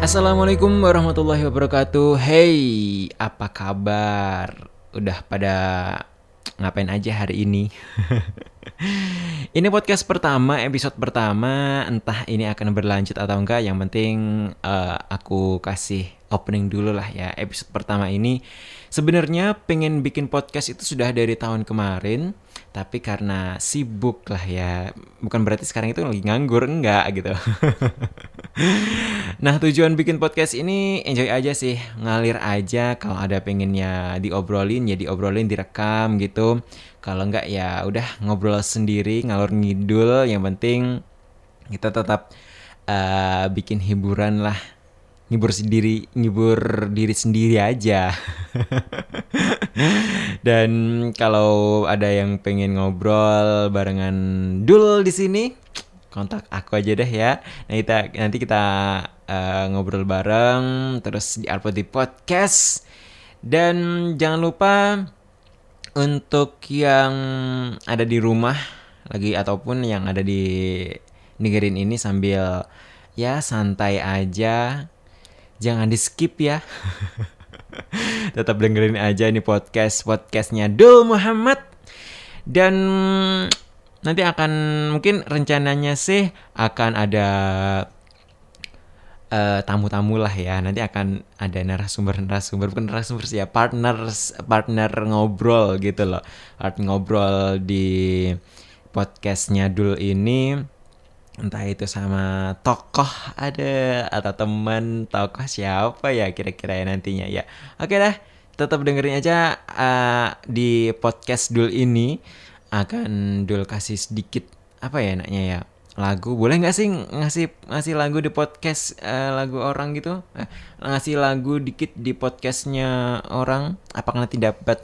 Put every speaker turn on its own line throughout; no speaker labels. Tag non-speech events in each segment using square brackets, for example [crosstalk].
Assalamualaikum warahmatullahi wabarakatuh. Hey, apa kabar? Udah pada ngapain aja hari ini? [laughs] ini podcast pertama, episode pertama. Entah ini akan berlanjut atau enggak. Yang penting uh, aku kasih opening dulu lah ya. Episode pertama ini sebenarnya pengen bikin podcast itu sudah dari tahun kemarin tapi karena sibuk lah ya bukan berarti sekarang itu lagi nganggur enggak gitu [laughs] nah tujuan bikin podcast ini enjoy aja sih. Ngalir aja kalau ada pengennya diobrolin ya diobrolin direkam gitu. Kalau enggak ya udah ngobrol sendiri ngalur ngidul. Yang penting kita tetap uh, bikin hiburan lah. Ngibur sendiri ngibur diri sendiri aja. [laughs] Dan kalau ada yang pengen ngobrol barengan Dul di sini kontak aku aja deh ya. Nah kita nanti kita uh, ngobrol bareng terus di upload di podcast. Dan jangan lupa untuk yang ada di rumah lagi ataupun yang ada di negeri ini sambil ya santai aja. Jangan di skip ya. [laughs] Tetap dengerin aja ini podcast podcastnya Dul Muhammad. Dan nanti akan mungkin rencananya sih akan ada uh, tamu-tamu lah ya. Nanti akan ada narasumber-narasumber bukan narasumber sih ya partner partner ngobrol gitu loh. Art ngobrol di podcastnya Dul ini. Entah itu sama tokoh ada atau teman tokoh siapa ya kira-kira ya nantinya ya. Oke dah tetap dengerin aja uh, di podcast Dul ini akan Dul kasih sedikit apa ya enaknya ya lagu. Boleh nggak sih ngasih ngasih lagu di podcast uh, lagu orang gitu? Eh, ngasih lagu dikit di podcastnya orang. Apakah nanti dapat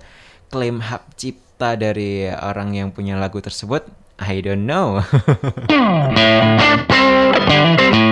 klaim hak cipta dari orang yang punya lagu tersebut? I don't know. [laughs]